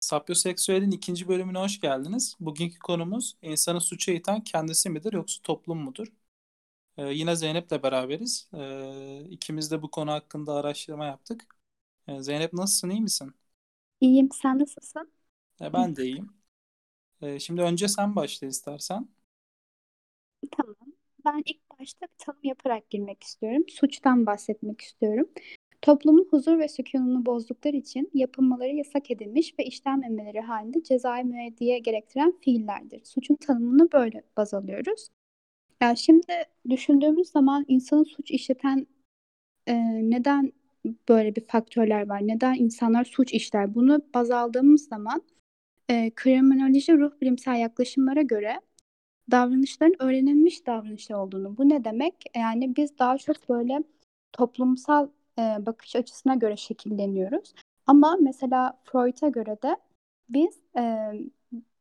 Sapyoseksüel'in ikinci bölümüne hoş geldiniz. Bugünkü konumuz insanı suça iten kendisi midir yoksa toplum mudur? Ee, yine Zeynep'le beraberiz. Ee, ikimiz de bu konu hakkında araştırma yaptık. Ee, Zeynep nasılsın, iyi misin? İyiyim, sen nasılsın? Ee, ben de iyiyim. Ee, şimdi önce sen başla istersen. Tamam. Ben ilk başta bir tanım yaparak girmek istiyorum. Suçtan bahsetmek istiyorum. Toplumun huzur ve sükununu bozdukları için yapılmaları yasak edilmiş ve işlenmemeleri halinde cezai müeyyidiye gerektiren fiillerdir. Suçun tanımını böyle baz alıyoruz. Yani şimdi düşündüğümüz zaman insanın suç işleten e, neden böyle bir faktörler var? Neden insanlar suç işler? Bunu baz aldığımız zaman e, kriminoloji ruh bilimsel yaklaşımlara göre davranışların öğrenilmiş davranışlar olduğunu. Bu ne demek? Yani biz daha çok böyle toplumsal e, bakış açısına göre şekilleniyoruz. Ama mesela Freud'a göre de biz e,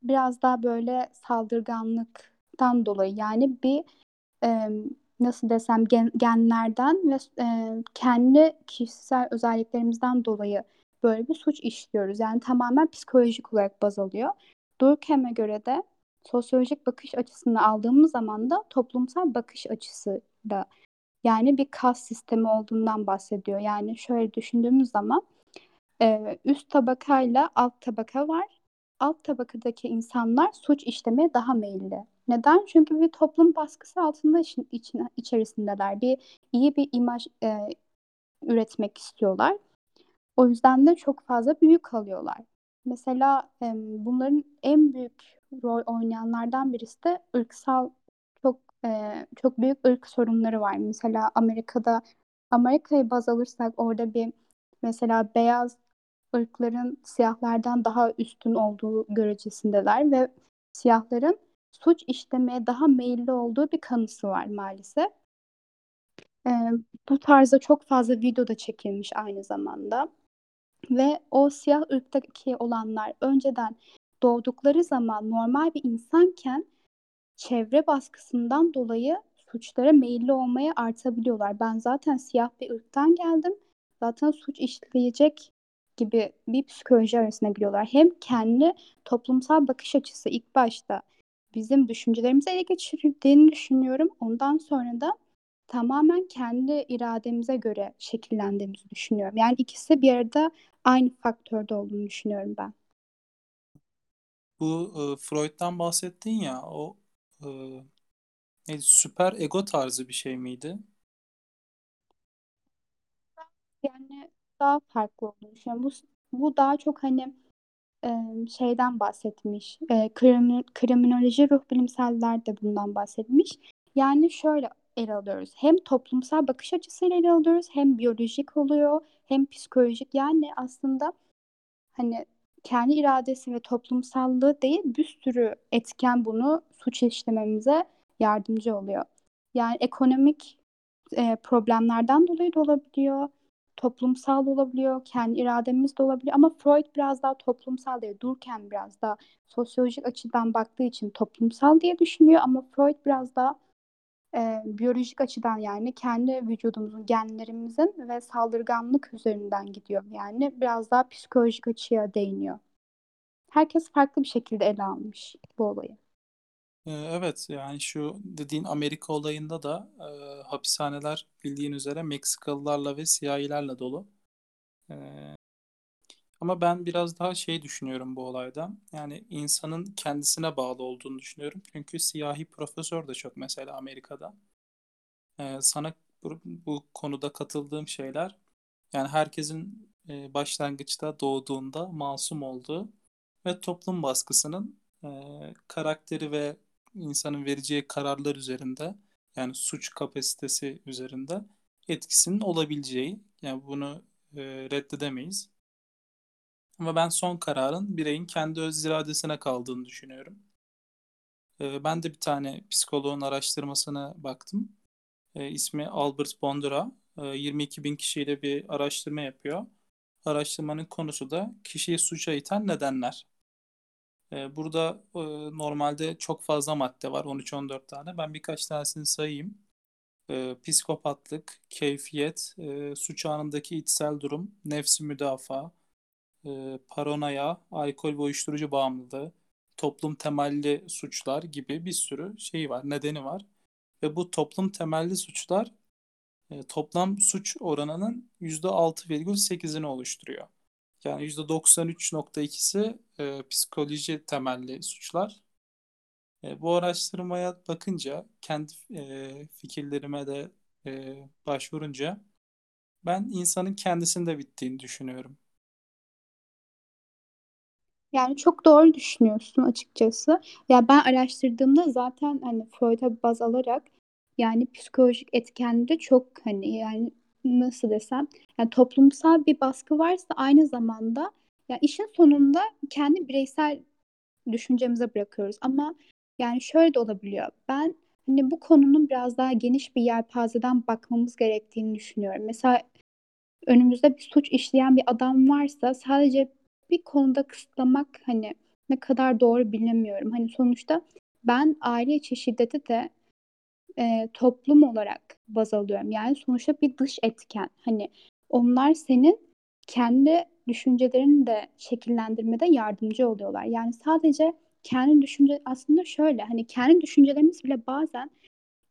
biraz daha böyle saldırganlıktan dolayı yani bir e, nasıl desem gen, genlerden ve e, kendi kişisel özelliklerimizden dolayı böyle bir suç işliyoruz. Yani tamamen psikolojik olarak baz alıyor. Durkheim'e göre de sosyolojik bakış açısını aldığımız zaman da toplumsal bakış açısı da yani bir kas sistemi olduğundan bahsediyor. Yani şöyle düşündüğümüz zaman e, üst tabakayla alt tabaka var. Alt tabakadaki insanlar suç işlemeye daha meyilli. Neden? Çünkü bir toplum baskısı altında için, için, içerisindeler. Bir iyi bir imaj e, üretmek istiyorlar. O yüzden de çok fazla büyük alıyorlar. Mesela e, bunların en büyük rol oynayanlardan birisi de ırksal çok e, çok büyük ırk sorunları var. Mesela Amerika'da Amerika'yı baz alırsak orada bir mesela beyaz ırkların siyahlardan daha üstün olduğu görecesindeler ve siyahların suç işlemeye daha meyilli olduğu bir kanısı var maalesef. E, bu tarzda çok fazla video da çekilmiş aynı zamanda. Ve o siyah ırktaki olanlar önceden doğdukları zaman normal bir insanken çevre baskısından dolayı suçlara meyilli olmaya artabiliyorlar. Ben zaten siyah bir ırktan geldim. Zaten suç işleyecek gibi bir psikoloji arasına giriyorlar. Hem kendi toplumsal bakış açısı ilk başta bizim düşüncelerimizi ele geçirdiğini düşünüyorum. Ondan sonra da tamamen kendi irademize göre şekillendiğimizi düşünüyorum. Yani ikisi bir arada aynı faktörde olduğunu düşünüyorum ben. Bu e, Freud'dan bahsettin ya o e, süper ego tarzı bir şey miydi? Yani daha farklı olduğunu düşünüyorum. Bu, bu daha çok hani e, şeyden bahsetmiş. E, krimi, kriminoloji ruh bilimseller de bundan bahsetmiş. Yani şöyle ele alıyoruz. Hem toplumsal bakış açısıyla ele alıyoruz, hem biyolojik oluyor, hem psikolojik. Yani aslında hani kendi iradesi ve toplumsallığı değil bir sürü etken bunu suç işlememize yardımcı oluyor. Yani ekonomik e, problemlerden dolayı da olabiliyor, toplumsal olabiliyor, kendi irademiz de olabiliyor ama Freud biraz daha toplumsal değil, Durkheim biraz daha sosyolojik açıdan baktığı için toplumsal diye düşünüyor ama Freud biraz daha e, biyolojik açıdan yani kendi vücudumuzun, genlerimizin ve saldırganlık üzerinden gidiyor. Yani biraz daha psikolojik açıya değiniyor. Herkes farklı bir şekilde ele almış bu olayı. Ee, evet yani şu dediğin Amerika olayında da e, hapishaneler bildiğin üzere Meksikalılarla ve siyahilerle dolu. E, ama ben biraz daha şey düşünüyorum bu olayda. Yani insanın kendisine bağlı olduğunu düşünüyorum. Çünkü siyahi profesör de çok mesela Amerika'da. Ee, sana bu, bu konuda katıldığım şeyler yani herkesin e, başlangıçta doğduğunda masum olduğu ve toplum baskısının e, karakteri ve insanın vereceği kararlar üzerinde yani suç kapasitesi üzerinde etkisinin olabileceği yani bunu e, reddedemeyiz. Ama ben son kararın bireyin kendi öz iradesine kaldığını düşünüyorum. E, ben de bir tane psikoloğun araştırmasına baktım. E, ismi Albert Bondura. E, 22 bin kişiyle bir araştırma yapıyor. Araştırmanın konusu da kişiyi suça iten nedenler. E, burada e, normalde çok fazla madde var. 13-14 tane. Ben birkaç tanesini sayayım. E, psikopatlık, keyfiyet, e, suç anındaki içsel durum, nefsi müdafaa, e, paranoya, alkol ve uyuşturucu bağımlılığı, toplum temelli suçlar gibi bir sürü şey var, nedeni var. Ve bu toplum temelli suçlar e, toplam suç oranının %6,8'ini oluşturuyor. Yani %93.2'si e, psikoloji temelli suçlar. E, bu araştırmaya bakınca, kendi e, fikirlerime de e, başvurunca ben insanın kendisinde bittiğini düşünüyorum. Yani çok doğru düşünüyorsun açıkçası. Ya ben araştırdığımda zaten hani Freud'a baz alarak yani psikolojik etkenleri çok hani yani nasıl desem yani toplumsal bir baskı varsa aynı zamanda ya işin sonunda kendi bireysel düşüncemize bırakıyoruz. Ama yani şöyle de olabiliyor. Ben hani bu konunun biraz daha geniş bir yelpazeden bakmamız gerektiğini düşünüyorum. Mesela önümüzde bir suç işleyen bir adam varsa sadece bir konuda kısıtlamak hani ne kadar doğru bilemiyorum. Hani sonuçta ben aile içi şiddeti de e, toplum olarak baz alıyorum. Yani sonuçta bir dış etken. Hani onlar senin kendi düşüncelerini de şekillendirmede yardımcı oluyorlar. Yani sadece kendi düşünce aslında şöyle hani kendi düşüncelerimiz bile bazen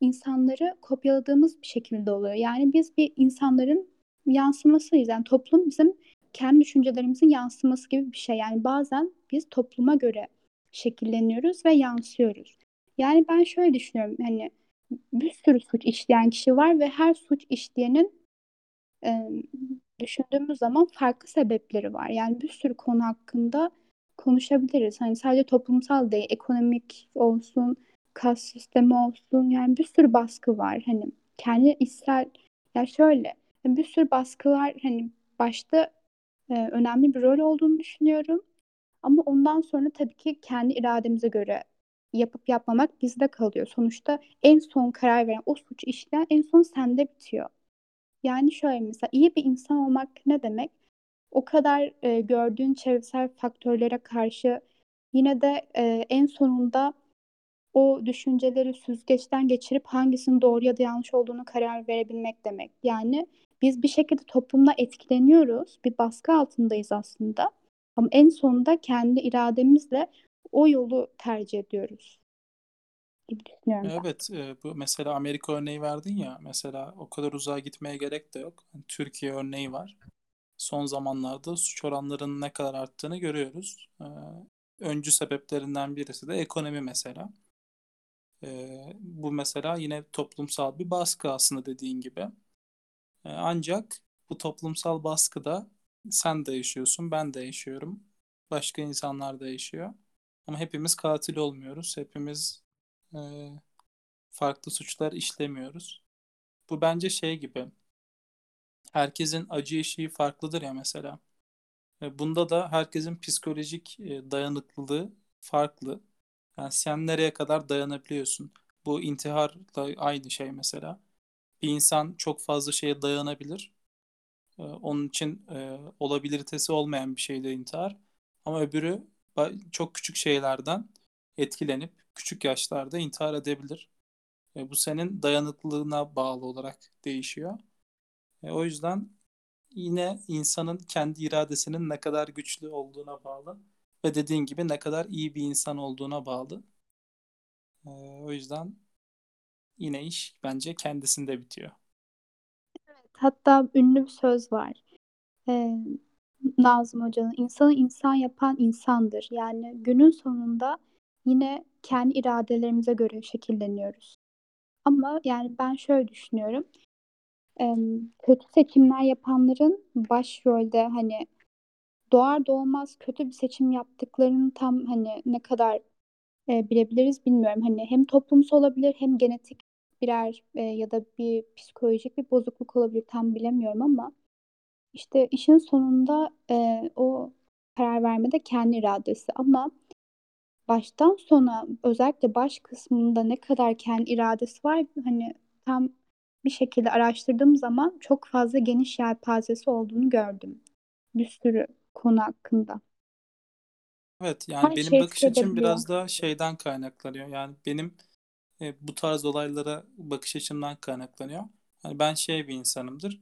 insanları kopyaladığımız bir şekilde oluyor. Yani biz bir insanların yansımasıyız. Yani toplum bizim kendi düşüncelerimizin yansıması gibi bir şey. Yani bazen biz topluma göre şekilleniyoruz ve yansıyoruz. Yani ben şöyle düşünüyorum. Hani bir sürü suç işleyen kişi var ve her suç işleyenin e, düşündüğümüz zaman farklı sebepleri var. Yani bir sürü konu hakkında konuşabiliriz. Hani sadece toplumsal değil, ekonomik olsun, kas sistemi olsun. Yani bir sürü baskı var. Hani kendi içsel ya şöyle bir sürü baskılar hani başta e, önemli bir rol olduğunu düşünüyorum. Ama ondan sonra tabii ki kendi irademize göre yapıp yapmamak bizde kalıyor. Sonuçta en son karar veren o suç işleyen en son sende bitiyor. Yani şöyle mesela iyi bir insan olmak ne demek? O kadar e, gördüğün çevresel faktörlere karşı yine de e, en sonunda o düşünceleri süzgeçten geçirip hangisinin doğru ya da yanlış olduğunu karar verebilmek demek. Yani biz bir şekilde toplumda etkileniyoruz. Bir baskı altındayız aslında. Ama en sonunda kendi irademizle o yolu tercih ediyoruz gibi düşünüyorum. Evet, e, bu mesela Amerika örneği verdin ya, mesela o kadar uzağa gitmeye gerek de yok. Yani Türkiye örneği var. Son zamanlarda suç oranlarının ne kadar arttığını görüyoruz. E, öncü sebeplerinden birisi de ekonomi mesela. E, bu mesela yine toplumsal bir baskı aslında dediğin gibi. E, ancak bu toplumsal baskıda sen de yaşıyorsun, ben de yaşıyorum. Başka insanlar da yaşıyor. Ama hepimiz katil olmuyoruz. Hepimiz e, farklı suçlar işlemiyoruz. Bu bence şey gibi. Herkesin acı eşiği farklıdır ya mesela. E, bunda da herkesin psikolojik e, dayanıklılığı farklı. Yani sen nereye kadar dayanabiliyorsun? Bu intiharla aynı şey mesela. Bir insan çok fazla şeye dayanabilir. E, onun için e, olabilitesi olmayan bir şeydir intihar. Ama öbürü çok küçük şeylerden etkilenip küçük yaşlarda intihar edebilir. E, bu senin dayanıklılığına bağlı olarak değişiyor. E, o yüzden yine insanın kendi iradesinin ne kadar güçlü olduğuna bağlı ve dediğin gibi ne kadar iyi bir insan olduğuna bağlı. E, o yüzden yine iş bence kendisinde bitiyor. Evet, hatta ünlü bir söz var. Ee, Nazım Hoca'nın insanı insan yapan insandır. Yani günün sonunda yine kendi iradelerimize göre şekilleniyoruz. Ama yani ben şöyle düşünüyorum. Kötü seçimler yapanların başrolde hani doğar doğmaz kötü bir seçim yaptıklarını tam hani ne kadar e, bilebiliriz bilmiyorum. Hani hem toplumsal olabilir hem genetik birer e, ya da bir psikolojik bir bozukluk olabilir tam bilemiyorum ama işte işin sonunda e, o karar vermede kendi iradesi ama baştan sona özellikle baş kısmında ne kadar kendi iradesi var hani tam bir şekilde araştırdığım zaman çok fazla geniş yelpazesi olduğunu gördüm. Bir sürü konu hakkında. Evet yani Her benim şey bakış açım biraz daha şeyden kaynaklanıyor. Yani benim e, bu tarz olaylara bakış açımdan kaynaklanıyor. Hani ben şey bir insanımdır.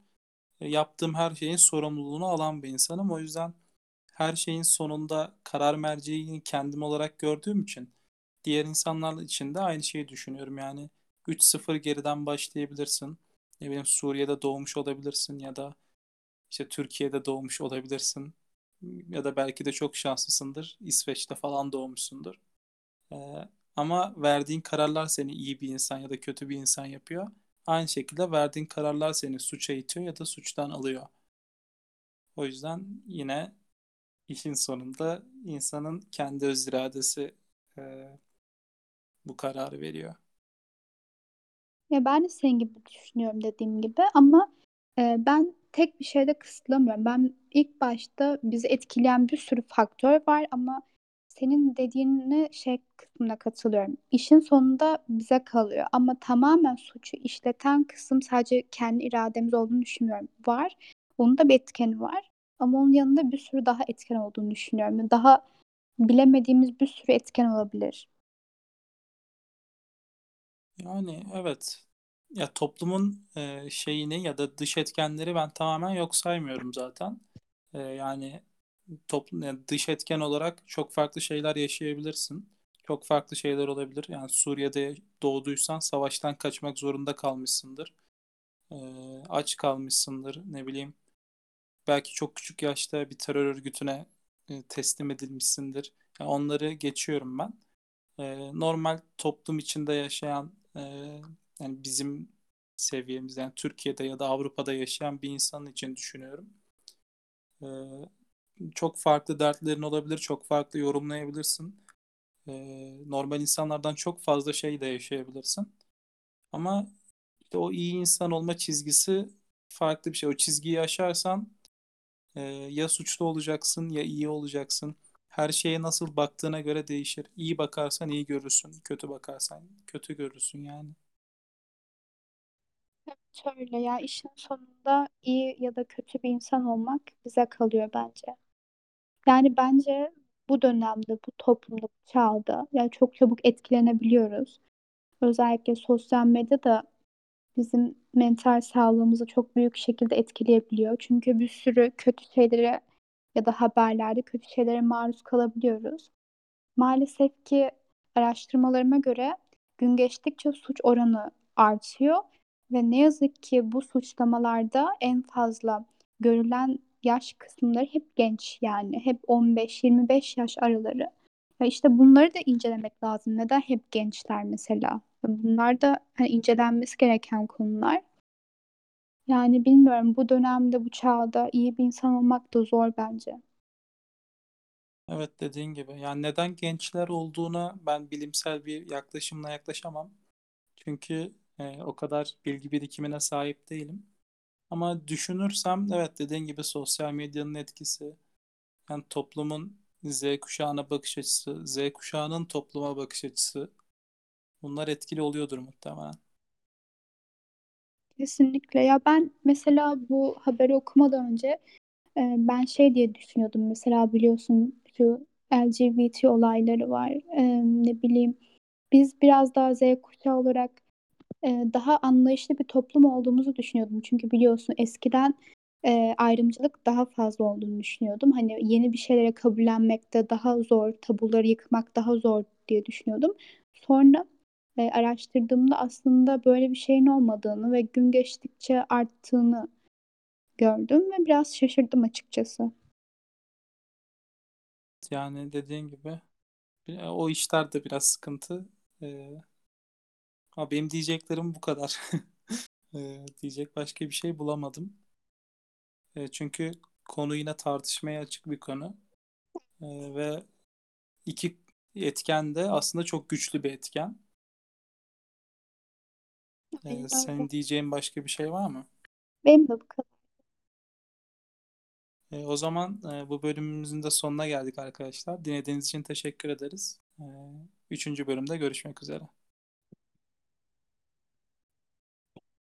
E, yaptığım her şeyin sorumluluğunu alan bir insanım. O yüzden her şeyin sonunda karar merceğini kendim olarak gördüğüm için diğer insanlar için de aynı şeyi düşünüyorum. Yani 3-0 geriden başlayabilirsin. Ne bileyim Suriye'de doğmuş olabilirsin ya da işte Türkiye'de doğmuş olabilirsin. Ya da belki de çok şanslısındır. İsveç'te falan doğmuşsundur. Ee, ama verdiğin kararlar seni iyi bir insan ya da kötü bir insan yapıyor. Aynı şekilde verdiğin kararlar seni suça itiyor ya da suçtan alıyor. O yüzden yine işin sonunda insanın kendi öz iradesi e, bu kararı veriyor. Ya ben de senin gibi düşünüyorum dediğim gibi ama e, ben tek bir şeyde kısıtlamıyorum. Ben ilk başta bizi etkileyen bir sürü faktör var ama senin dediğine şey kısmına katılıyorum. İşin sonunda bize kalıyor ama tamamen suçu işleten kısım sadece kendi irademiz olduğunu düşünmüyorum. Var. Onun da bir etkeni var. Ama onun yanında bir sürü daha etken olduğunu düşünüyorum. Daha bilemediğimiz bir sürü etken olabilir. Yani evet. Ya toplumun e, şeyini ya da dış etkenleri ben tamamen yok saymıyorum zaten. E, yani toplum yani dış etken olarak çok farklı şeyler yaşayabilirsin. Çok farklı şeyler olabilir. Yani Suriye'de doğduysan savaştan kaçmak zorunda kalmışsındır. E, aç kalmışsındır. Ne bileyim. Belki çok küçük yaşta bir terör örgütüne e, teslim edilmişsindir. Yani onları geçiyorum ben. E, normal toplum içinde yaşayan e, yani bizim seviyemizde yani Türkiye'de ya da Avrupa'da yaşayan bir insan için düşünüyorum. E, çok farklı dertlerin olabilir, çok farklı yorumlayabilirsin. E, normal insanlardan çok fazla şey de yaşayabilirsin. Ama işte o iyi insan olma çizgisi farklı bir şey. O çizgiyi aşarsan e, ya suçlu olacaksın ya iyi olacaksın. Her şeye nasıl baktığına göre değişir. İyi bakarsan iyi görürsün, kötü bakarsan kötü görürsün yani. Evet öyle ya işin sonunda iyi ya da kötü bir insan olmak bize kalıyor bence. Yani bence bu dönemde, bu toplumda, bu çağda yani çok çabuk etkilenebiliyoruz. Özellikle sosyal medya da bizim mental sağlığımızı çok büyük şekilde etkileyebiliyor. Çünkü bir sürü kötü şeylere ya da haberlerde kötü şeylere maruz kalabiliyoruz. Maalesef ki araştırmalarıma göre gün geçtikçe suç oranı artıyor ve ne yazık ki bu suçlamalarda en fazla görülen yaş kısımları hep genç yani hep 15-25 yaş araları. Ve işte bunları da incelemek lazım. Neden hep gençler mesela? Bunlar da hani incelenmesi gereken konular. Yani bilmiyorum bu dönemde bu çağda iyi bir insan olmak da zor bence. Evet dediğin gibi. Yani neden gençler olduğuna ben bilimsel bir yaklaşımla yaklaşamam. Çünkü e, o kadar bilgi birikimine sahip değilim. Ama düşünürsem evet dediğin gibi sosyal medyanın etkisi, yani toplumun Z kuşağına bakış açısı, Z kuşağının topluma bakış açısı bunlar etkili oluyordur muhtemelen. Kesinlikle. Ya ben mesela bu haberi okumadan önce e, ben şey diye düşünüyordum. Mesela biliyorsun şu LGBT olayları var. E, ne bileyim biz biraz daha Z kuşağı olarak daha anlayışlı bir toplum olduğumuzu düşünüyordum. Çünkü biliyorsun eskiden e, ayrımcılık daha fazla olduğunu düşünüyordum. Hani yeni bir şeylere kabullenmekte daha zor, tabuları yıkmak daha zor diye düşünüyordum. Sonra e, araştırdığımda aslında böyle bir şeyin olmadığını ve gün geçtikçe arttığını gördüm ve biraz şaşırdım açıkçası. Yani dediğin gibi o işler biraz sıkıntı. Ee, benim diyeceklerim bu kadar. Ee, diyecek başka bir şey bulamadım. Ee, çünkü konu yine tartışmaya açık bir konu. Ee, ve iki etken de aslında çok güçlü bir etken. Ee, senin diyeceğin başka bir şey var mı? Benim de bu kadar. Ee, o zaman e, bu bölümümüzün de sonuna geldik arkadaşlar. Dinlediğiniz için teşekkür ederiz. Ee, üçüncü bölümde görüşmek üzere.